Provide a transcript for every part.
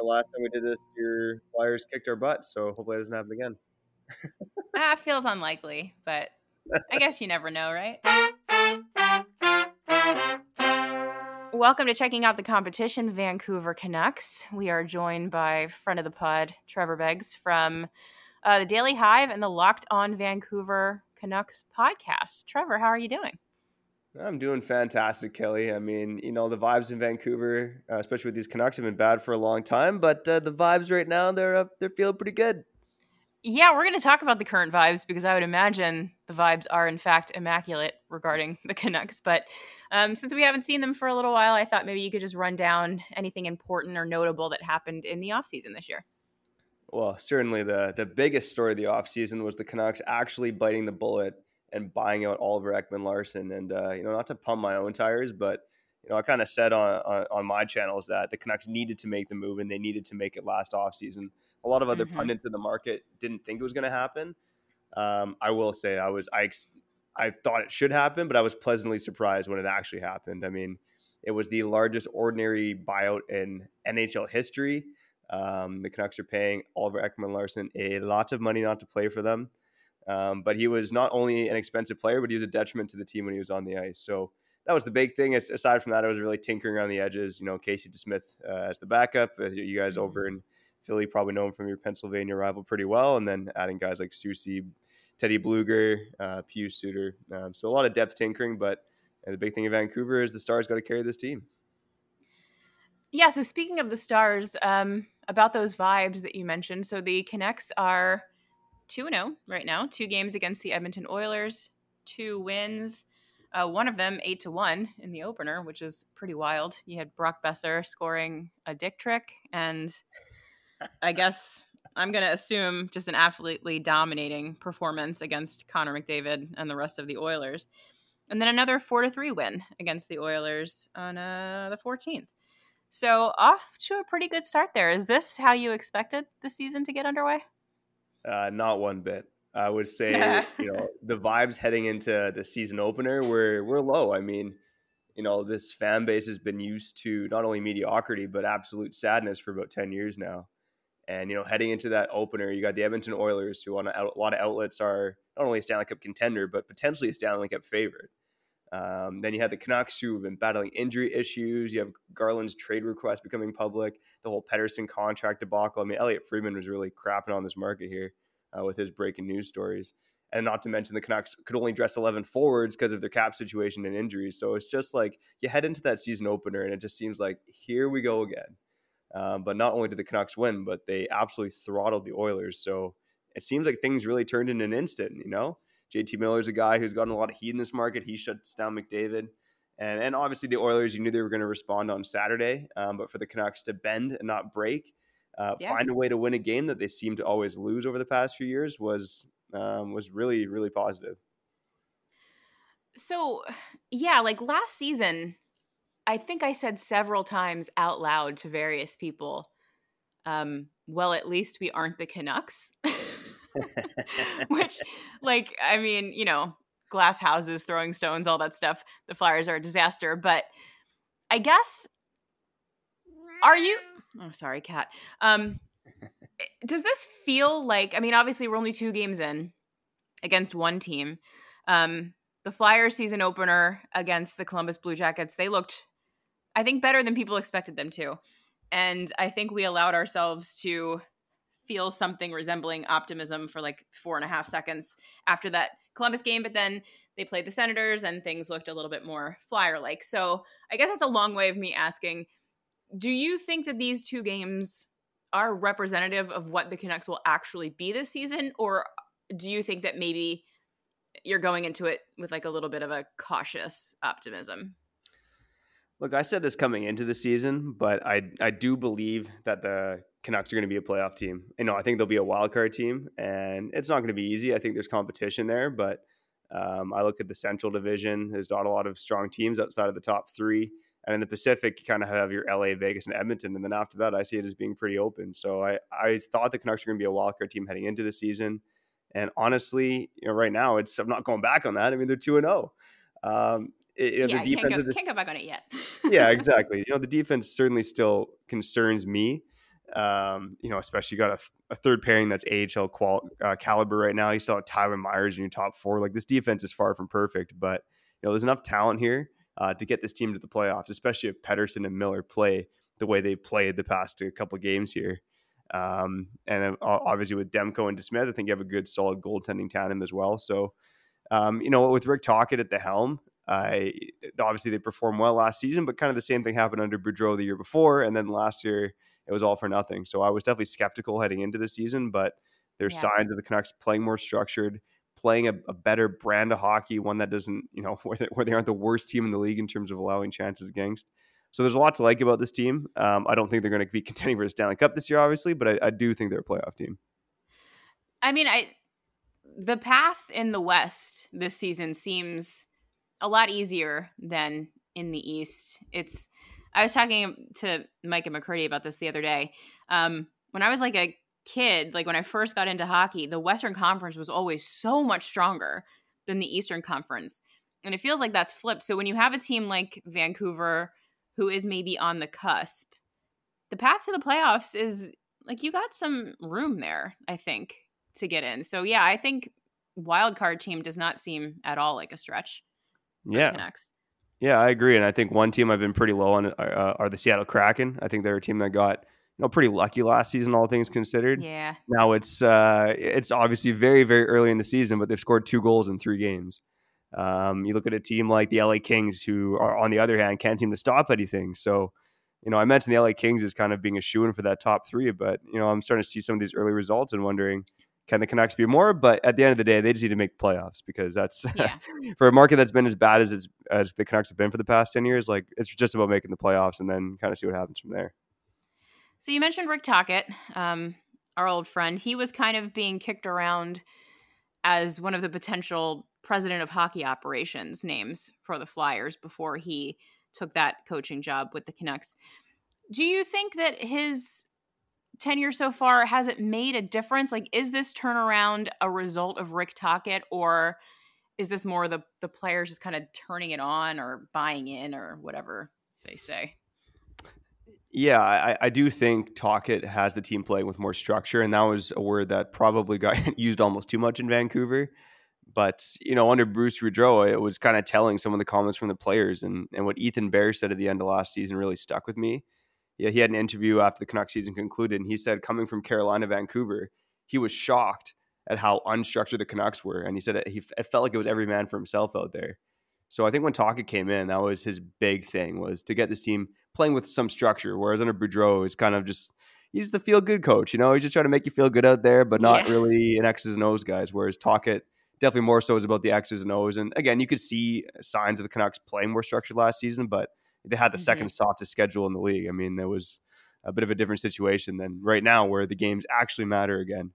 the last time we did this, your Flyers kicked our butt. so hopefully it doesn't happen again. ah, feels unlikely, but I guess you never know, right? Welcome to checking out the competition, Vancouver Canucks. We are joined by friend of the pod, Trevor Beggs from uh, the Daily Hive and the Locked On Vancouver Canucks podcast. Trevor, how are you doing? I'm doing fantastic, Kelly. I mean, you know, the vibes in Vancouver, uh, especially with these Canucks, have been bad for a long time, but uh, the vibes right now they're uh, they're feeling pretty good. Yeah, we're going to talk about the current vibes because I would imagine the vibes are in fact immaculate regarding the Canucks. But um, since we haven't seen them for a little while, I thought maybe you could just run down anything important or notable that happened in the offseason this year. Well, certainly the the biggest story of the offseason was the Canucks actually biting the bullet and buying out Oliver Ekman-Larsson. And uh, you know, not to pump my own tires, but you know, I kind of said on, on, on my channels that the Canucks needed to make the move and they needed to make it last offseason. A lot of other mm-hmm. pundits in the market didn't think it was going to happen. Um, I will say I was I I thought it should happen, but I was pleasantly surprised when it actually happened. I mean, it was the largest ordinary buyout in NHL history. Um, the Canucks are paying Oliver Ekman-Larsson a lot of money not to play for them. Um, but he was not only an expensive player, but he was a detriment to the team when he was on the ice. So that was the big thing. Aside from that, I was really tinkering around the edges. You know, Casey DeSmith uh, as the backup. Uh, you guys mm-hmm. over in Philly probably know him from your Pennsylvania rival pretty well, and then adding guys like Soucy, Teddy Blueger, uh, Pius Suter. Um, so a lot of depth tinkering, but the big thing in Vancouver is the Stars got to carry this team. Yeah. So speaking of the Stars, um, about those vibes that you mentioned, so the Canucks are 2 0 right now, two games against the Edmonton Oilers, two wins. Uh, one of them eight to one in the opener, which is pretty wild. You had Brock Boeser scoring a dick trick, and I guess I'm going to assume just an absolutely dominating performance against Connor McDavid and the rest of the Oilers, and then another four to three win against the Oilers on uh, the 14th. So off to a pretty good start there. Is this how you expected the season to get underway? Uh, not one bit. I would say, you know, the vibes heading into the season opener were were low. I mean, you know, this fan base has been used to not only mediocrity but absolute sadness for about ten years now. And you know, heading into that opener, you got the Edmonton Oilers, who on a, a lot of outlets are not only a Stanley Cup contender but potentially a Stanley Cup favorite. Um, then you had the Canucks who have been battling injury issues. You have Garland's trade request becoming public, the whole Pettersson contract debacle. I mean, Elliotte Friedman was really crapping on this market here uh, with his breaking news stories. And not to mention the Canucks could only dress 11 forwards because of their cap situation and injuries. So it's just like you head into that season opener and it just seems like here we go again. Um, but not only did the Canucks win, but they absolutely throttled the Oilers. So it seems like things really turned in an instant, you know? JT Miller's a guy who's gotten a lot of heat in this market. He shuts down McDavid. And, and obviously, the Oilers, you knew they were going to respond on Saturday. Um, but for the Canucks to bend and not break, uh, yeah. find a way to win a game that they seem to always lose over the past few years was um, was really, really positive. So, yeah, like last season, I think I said several times out loud to various people, um, well, at least we aren't the Canucks. Which, like, I mean, you know, glass houses, throwing stones, all that stuff. The Flyers are a disaster. But I guess, are you? Oh, sorry, cat. Um, does this feel like? I mean, obviously, we're only two games in against one team. Um, the Flyers season opener against the Columbus Blue Jackets, they looked, I think, better than people expected them to. And I think we allowed ourselves to feel something resembling optimism for like four and a half seconds after that Columbus game, but then they played the Senators and things looked a little bit more flyer like. So I guess that's a long way of me asking do you think that these two games are representative of what the Canucks will actually be this season? Or do you think that maybe you're going into it with like a little bit of a cautious optimism? Look, I said this coming into the season, but I I do believe that the Canucks are going to be a playoff team. You know, I think they'll be a wild card team, and it's not going to be easy. I think there's competition there, but um, I look at the Central Division. There's not a lot of strong teams outside of the top three, and in the Pacific, you kind of have your LA, Vegas, and Edmonton, and then after that, I see it as being pretty open. So I I thought the Canucks were going to be a wild card team heading into the season, and honestly, you know, right now it's I'm not going back on that. I mean, they're two and zero. Oh. Um, yeah, the defense can't go, the, can't go back on it yet. yeah, exactly. You know, the defense certainly still concerns me Um, you know, especially you got a, a, third pairing that's AHL qual, uh, caliber right now. You saw Tyler Myers in your top four. Like this defense is far from perfect, but you know, there's enough talent here uh, to get this team to the playoffs, especially if Pettersson and Miller play the way they played the past couple games here. Um, and obviously with Demko and DeSmith, I think you have a good, solid goaltending tandem as well. So, um, you know, with Rick Tocchet at the helm, I obviously they performed well last season, but kind of the same thing happened under Boudreau the year before, and then last year it was all for nothing. So I was definitely skeptical heading into the season, but there's yeah. signs of the Canucks playing more structured, playing a, a, better brand of hockey, one that doesn't, you know, where they, where they aren't the worst team in the league in terms of allowing chances against. So there's a lot to like about this team. Um, I don't think they're going to be contending for a Stanley Cup this year, obviously, but I, I do think they're a playoff team. I mean, I the path in the West this season seems a lot easier than in the East. It's I was talking to Micah McCurdy about this the other day. Um, when I was like a kid, like when I first got into hockey, the Western Conference was always so much stronger than the Eastern Conference. And it feels like that's flipped. So when you have a team like Vancouver who is maybe on the cusp, the path to the playoffs is like you got some room there, I think, to get in. So yeah, I think wild card team does not seem at all like a stretch. Yeah. Canucks. Yeah, I agree, and I think one team I've been pretty low on uh, are the Seattle Kraken. I think they're a team that got you know pretty lucky last season, all things considered. Yeah. Now it's uh, it's obviously very very early in the season, but they've scored two goals in three games. Um, you look at a team like the LA Kings, who are on the other hand can't seem to stop anything. So, you know, I mentioned the LA Kings as kind of being a shoe in for that top three, but you know, I'm starting to see some of these early results and wondering can the Canucks be more? But at the end of the day, they just need to make playoffs because that's yeah. for a market that's been as bad as as the Canucks have been for the past ten years. Like it's just about making the playoffs and then kind of see what happens from there. So you mentioned Rick Tocchet, um, our old friend. He was kind of being kicked around as one of the potential president of hockey operations names for the Flyers before he took that coaching job with the Canucks. Do you think that his tenure so far has it made a difference? Like, is this turnaround a result of Rick Tocchet, or is this more the the players just kind of turning it on or buying in or whatever they say? Yeah, I, I do think Tocchet has the team playing with more structure, and that was a word that probably got used almost too much in Vancouver. But you know, under Bruce Boudreau, it was kind of telling some of the comments from the players, and and what Ethan Bear said at the end of last season really stuck with me yeah, he had an interview after the Canucks season concluded, and he said coming from Carolina, Vancouver, he was shocked at how unstructured the Canucks were, and he said it, he it felt like it was every man for himself out there. So I think when Tocchet came in, that was his big thing was to get this team playing with some structure. Whereas under Boudreau, it's kind of just he's the feel good coach. You know, he's just trying to make you feel good out there, but not yeah. really an X's and O's guys. Whereas Tocchet definitely more so is about the X's and O's. And again, you could see signs of the Canucks playing more structured last season, but they had the mm-hmm. second softest schedule in the league. I mean, there was a bit of a different situation than right now, where the games actually matter again.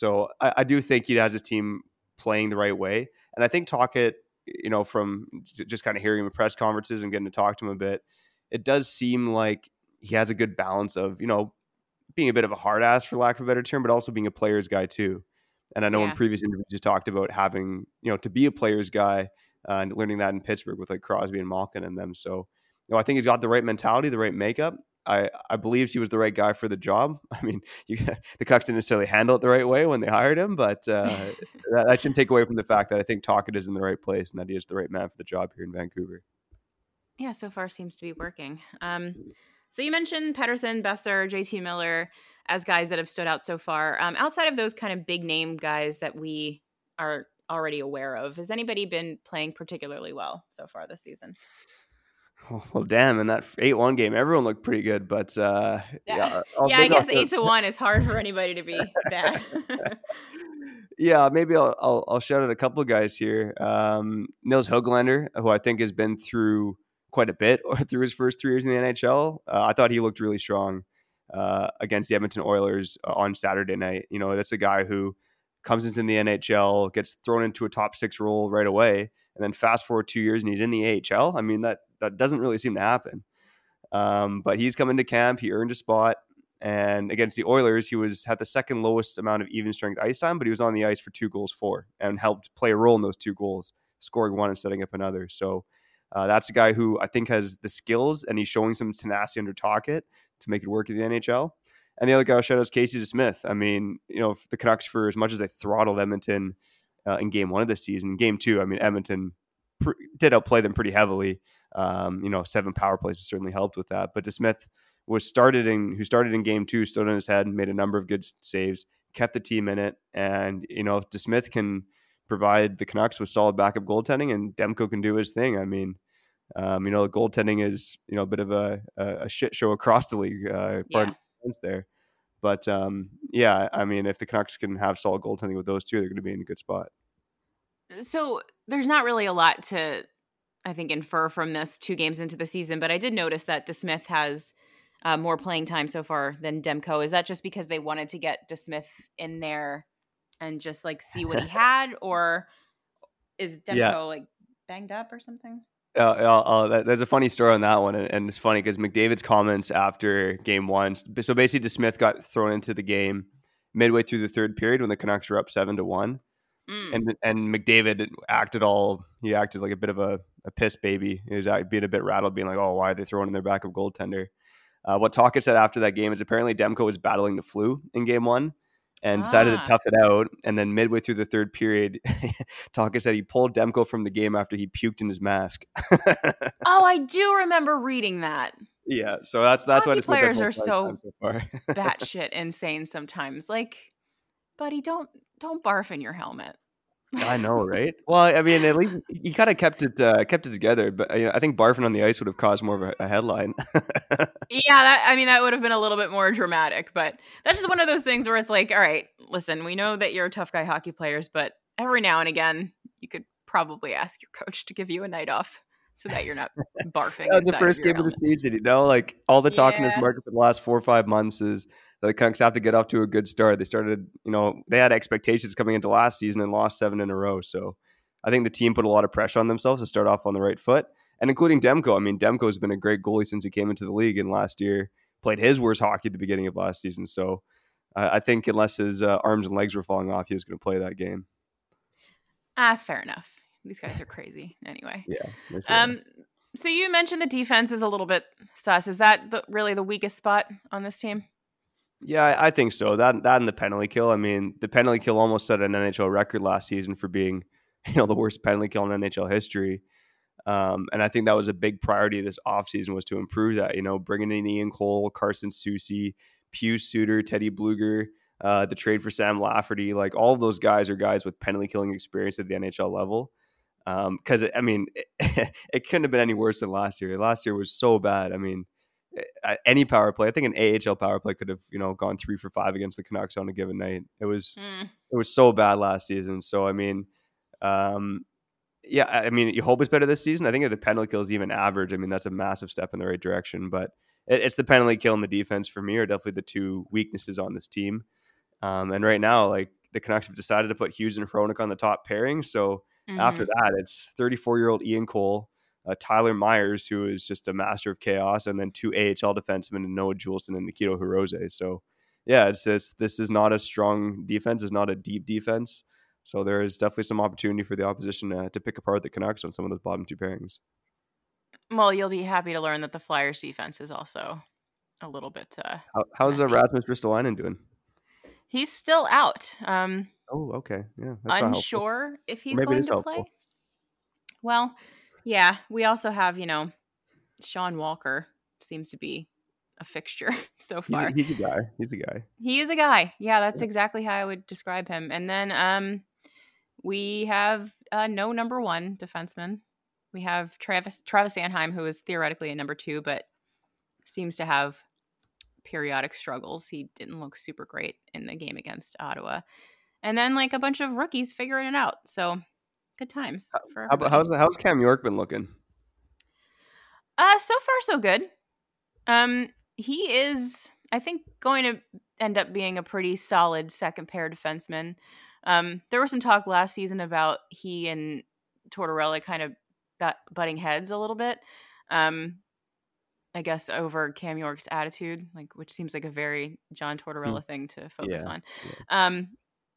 So I, I do think he has his team playing the right way, and I think Tocchet, you know, from just kind of hearing him in press conferences and getting to talk to him a bit, it does seem like he has a good balance of you know being a bit of a hard ass for lack of a better term, but also being a player's guy too. And I know yeah. in previous interviews you talked about having you know to be a player's guy uh, and learning that in Pittsburgh with like Crosby and Malkin and them. So you know, I think he's got the right mentality, the right makeup. I, I believe he was the right guy for the job. I mean, you, the Canucks didn't necessarily handle it the right way when they hired him, but uh, that, that, shouldn't take away from the fact that I think Tocchet is in the right place and that he is the right man for the job here in Vancouver. Yeah, so far seems to be working. Um, so you mentioned Pettersson, Boeser, JT Miller as guys that have stood out so far. Um, outside of those kind of big name guys that we are already aware of, has anybody been playing particularly well so far this season? Well, damn! In that eight-one game, everyone looked pretty good, but uh, yeah, yeah, yeah I guess eight to one is hard for anybody to be bad. yeah, maybe I'll, I'll, I'll shout out a couple of guys here. Um, Nils Hoglander, who I think has been through quite a bit or through his first three years in the NHL. Uh, I thought he looked really strong uh, against the Edmonton Oilers uh, on Saturday night. You know, that's a guy who comes into the NHL, gets thrown into a top six role right away, and then fast forward two years and he's in the AHL. I mean that that doesn't really seem to happen. Um, but he's come into camp. He earned a spot, and against the Oilers, he was had the second lowest amount of even strength ice time, but he was on the ice for two goals for and helped play a role in those two goals, scoring one and setting up another. So uh, that's a guy who I think has the skills, and he's showing some tenacity under Tocchet to make it work in the NHL. And the other guy I'll shout out is Casey Smith. I mean, you know, the Canucks for as much as they throttled Edmonton uh, in Game One of the season, Game Two, I mean, Edmonton pr- did outplay them pretty heavily. Um, you know, seven power plays has certainly helped with that. But DeSmith was started in who started in Game Two, stood on his head, made a number of good saves, kept the team in it, and you know, if DeSmith can provide the Canucks with solid backup goaltending, and Demko can do his thing. I mean, um, you know, the goaltending is you know a bit of a, a shit show across the league. Uh, yeah. there, but um, yeah, I mean, if the Canucks can have solid goaltending with those two, they're going to be in a good spot. So there's not really a lot to, I think, infer from this two games into the season, but I did notice that DeSmith has uh, more playing time so far than Demko. Is that just because they wanted to get DeSmith in there and just like see what he had, or is Demko yeah. like banged up or something? Uh, uh, uh, there's a funny story on that one, and, and it's funny because McDavid's comments after game one. So basically, Smith got thrown into the game midway through the third period when the Canucks were up seven to one, mm. and and McDavid acted all he acted like a bit of a, a piss baby. He was being a bit rattled, being like, "Oh, why are they throwing in their backup goaltender?" Uh, what Tocchet said after that game is apparently Demko was battling the flu in game one, and ah. decided to ah. tough it out. And then midway through the third period, Tocchet said he pulled Demko from the game after he puked in his mask. oh, I do remember reading that. Yeah, so that's that's Hockey why players are so, so batshit insane sometimes. Like, buddy, don't don't barf in your helmet. I know, right? Well, I mean, at least he kind of kept it uh, kept it together. But you know, I think barfing on the ice would have caused more of a, a headline. yeah, that, I mean, that would have been a little bit more dramatic. But that's just one of those things where it's like, all right, listen, we know that you're a tough guy hockey players, but every now and again, you could probably ask your coach to give you a night off so that you're not barfing. yeah, the first game helmet. of the season, you know, like all the talk yeah. in this market for the last four or five months is the Canucks have to get off to a good start. They started, you know, they had expectations coming into last season and lost seven in a row. So I think the team put a lot of pressure on themselves to start off on the right foot, and including Demko. I mean, Demko has been a great goalie since he came into the league, and last year played his worst hockey at the beginning of last season. So uh, I think unless his uh, arms and legs were falling off, he was going to play that game. Ah, that's fair enough. These guys are crazy anyway. Yeah. Sure. Um. So you mentioned the defense is a little bit sus. Is that the, really the weakest spot on this team? Yeah, I think so. That that and the penalty kill. I mean, the penalty kill almost set an NHL record last season for being, you know, the worst penalty kill in NHL history. Um, and I think that was a big priority this offseason was to improve that. You know, bringing in Ian Cole, Carson Soucy, Pius Suter, Teddy Blueger, uh, the trade for Sam Lafferty. Like all those guys are guys with penalty killing experience at the NHL level. Because um, I mean, it, it couldn't have been any worse than last year. Last year was so bad. I mean any power play. I think an AHL power play could have you know gone three for five against the Canucks on a given night. It was mm. it was so bad last season. So I mean, um, yeah, I mean you hope it's better this season. I think if the penalty kill is even average, I mean that's a massive step in the right direction. But it, it's the penalty kill and the defense for me are definitely the two weaknesses on this team. Um, and right now, like the Canucks have decided to put Hughes and Hronek on the top pairing. So mm-hmm. after that, it's 34 year old Ian Cole uh, Tyler Myers, who is just a master of chaos, and then two AHL defensemen, and Noah Juulsen and Akito Hirose. So, yeah, it's this. This is not a strong defense. It's not a deep defense. So there is definitely some opportunity for the opposition uh, to pick apart the Canucks on some of those bottom two pairings. Well, you'll be happy to learn that the Flyers defense is also a little bit. Uh, How, how's uh, Rasmus Ristolainen doing? He's still out. Um, oh, okay. Yeah, unsure if he's going to helpful. play. Well, yeah, we also have, you know, Sean Walker seems to be a fixture so far. He's a, he's a, guy. He's a guy. He is a guy. Yeah, that's exactly how I would describe him. And then um we have uh no number 1 defenseman. We have Travis Travis Sanheim, who is theoretically a number 2 but seems to have periodic struggles. He didn't look super great in the game against Ottawa. And then like a bunch of rookies figuring it out. So good times. For How, how's how's Cam York been looking? Uh, so far so good. Um, he is, I think, going to end up being a pretty solid second pair defenseman. Um, there was some talk last season about he and Tortorella kind of got butting heads a little bit. Um, I guess over Cam York's attitude, like which seems like a very John Tortorella mm. thing to focus yeah, on. Yeah. Um,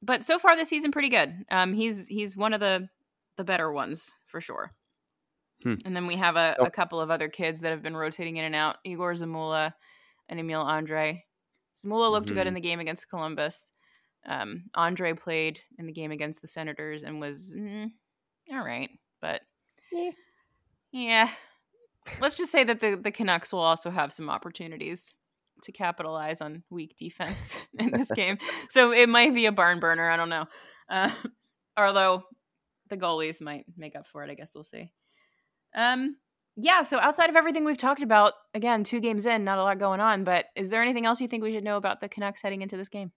but so far this season, pretty good. Um, he's he's one of the the better ones for sure. Hmm. And then we have a, so, a, couple of other kids that have been rotating in and out: Igor Zamula and Emil Andrae. Zamula looked mm-hmm. good in the game against Columbus. Um, Andrae played in the game against the Senators and was mm, all right, but yeah. yeah. Let's just say that the, the Canucks will also have some opportunities to capitalize on weak defense in this game. So it might be a barn burner. I don't know. Uh, although the goalies might make up for it. I guess we'll see. Um, yeah. So outside of everything we've talked about, again, two games in, not a lot going on. But is there anything else you think we should know about the Canucks heading into this game?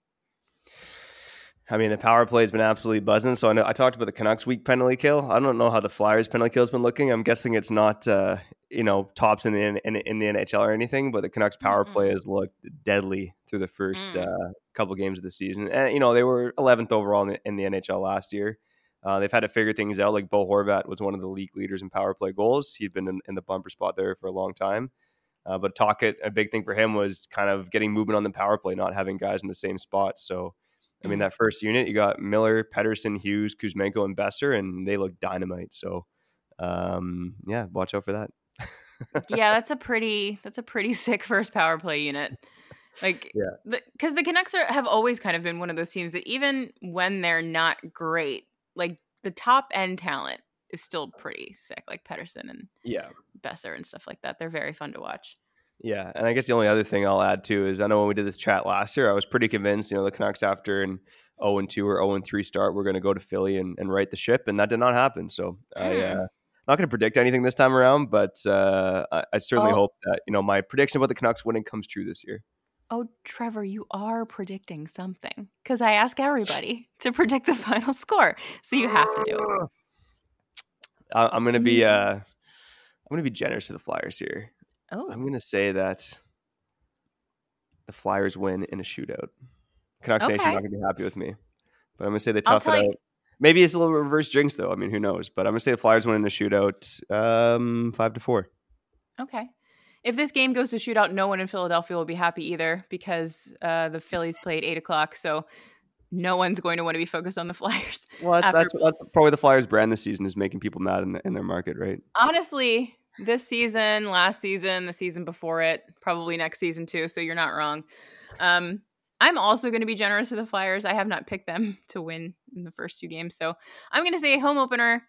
I mean, the power play has been absolutely buzzing. So I know I talked about the Canucks weak penalty kill. I don't know how the Flyers penalty kill has been looking. I'm guessing it's not, uh, you know, tops in the in, in, the NHL or anything. But the Canucks power mm-hmm. play has looked deadly through the first mm. uh, couple games of the season. And you know, they were 11th overall in the, in the NHL last year. Uh, they've had to figure things out. Like Bo Horvat was one of the league leaders in power play goals. He'd been in, in the bumper spot there for a long time. Uh, but Tocchet, a big thing for him was kind of getting movement on the power play, not having guys in the same spot. So, I mean, mm. that first unit, you got Miller, Pettersson, Hughes, Kuzmenko, and Boeser, and they look dynamite. So, um, yeah, watch out for that. yeah, that's a pretty that's a pretty sick first power play unit. Like, yeah, because the, the Canucks are, have always kind of been one of those teams that even when they're not great, like the top end talent is still pretty sick, like Pettersson and yeah, Boeser and stuff like that. They're very fun to watch. Yeah, and I guess the only other thing I'll add too is I know when we did this chat last year, I was pretty convinced, you know, the Canucks after an 0 and 2 or 0 and 3 start, we're going to go to Philly and, and right the ship, and that did not happen. So. I, uh, not going to predict anything this time around, but uh, I, I, certainly oh. hope that you know my prediction about the Canucks winning comes true this year. Oh, Trevor, you are predicting something because I ask everybody to predict the final score, so you have to do it. I'm going to be mm. uh, I'm going to be generous to the Flyers here. Oh. I'm going to say that the Flyers win in a shootout. Canucks okay. Nation not going to be happy with me, but I'm going to say they tough it out. You. Maybe it's a little reverse jinx though. I mean, who knows? But I'm going to say the Flyers win in a shootout, um, five to four. Okay. If this game goes to shootout, no one in Philadelphia will be happy either because uh, the Phillies played eight o'clock. So no one's going to want to be focused on the Flyers. Well, that's, that's, that's, probably the Flyers brand this season is making people mad in, the, in their market, right? Honestly, this season, last season, the season before it, probably next season too. So you're not wrong. Um, I'm also going to be generous to the Flyers. I have not picked them to win in the first two games. So I'm going to say home opener.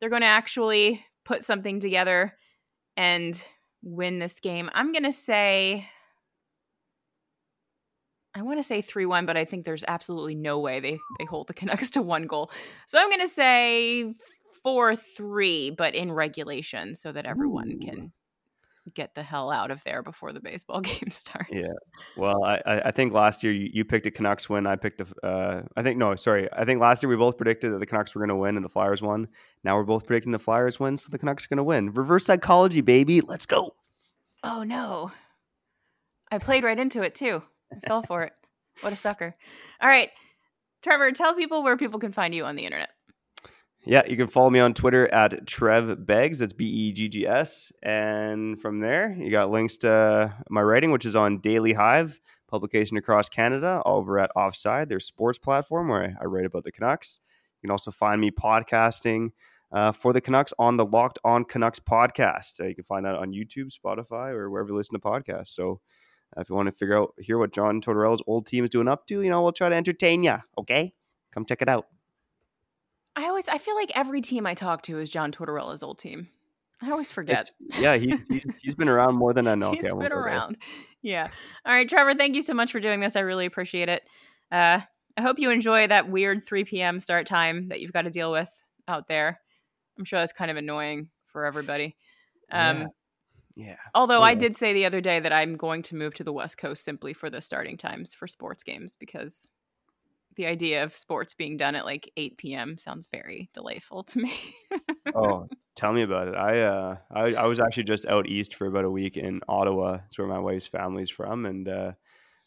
They're going to actually put something together and win this game. I'm going to say I want to say 3-1, but I think there's absolutely no way they they hold the Canucks to one goal. So I'm going to say four three, but in regulation, so that everyone Ooh. can get the hell out of there before the baseball game starts. Yeah. Well, I, I think last year you, you picked a Canucks win. I picked a. Uh, I think no, sorry. I think last year we both predicted that the Canucks were going to win and the Flyers won. Now we're both predicting the Flyers win, so the Canucks are going to win. Reverse psychology, baby. Let's go. Oh no! I played right into it too. I fell for it. What a sucker! All right, Trevor, tell people where people can find you on the internet. Yeah, you can follow me on Twitter at Trev Beggs. That's B E G G S. And from there, you got links to my writing, which is on Daily Hive, publication across Canada, over at Offside, their sports platform where I, write about the Canucks. You can also find me podcasting uh, for the Canucks on the Locked On Canucks podcast. Uh, you can find that on YouTube, Spotify, or wherever you listen to podcasts. So uh, if you want to figure out, hear what John Tortorella's old team is doing up to, you know, we'll try to entertain you. Okay? Come check it out. I always I feel like every team I talk to is John Tortorella's old team. I always forget. It's, yeah, he's, he's he's been around more than I know. he's okay, been around. Yeah. All right, Trevor. Thank you so much for doing this. I really appreciate it. Uh, I hope you enjoy that weird 3 p.m. start time that you've got to deal with out there. I'm sure that's kind of annoying for everybody. Um, yeah. yeah. Although yeah. I did say the other day that I'm going to move to the West Coast simply for the starting times for sports games because the idea of sports being done at like 8 p.m. sounds very delightful to me. oh, tell me about it. I, uh, I I was actually just out east for about a week in Ottawa. It's where my wife's family's from, and uh,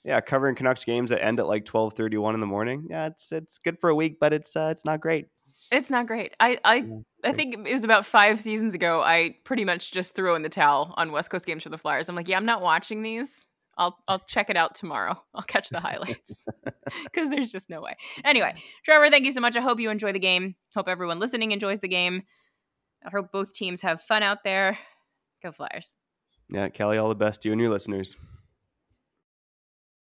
yeah, covering Canucks games that end at like 12:31 in the morning. Yeah, it's it's good for a week, but it's uh, it's not great. It's not great. I I I think it was about five seasons ago. I pretty much just threw in the towel on West Coast games for the Flyers. I'm like, yeah, I'm not watching these. I'll I'll check it out tomorrow. I'll catch the highlights because there's just no way. Anyway, Trevor, thank you so much. I hope you enjoy the game. Hope everyone listening enjoys the game. I hope both teams have fun out there. Go Flyers. Yeah, Kelly, all the best to you and your listeners.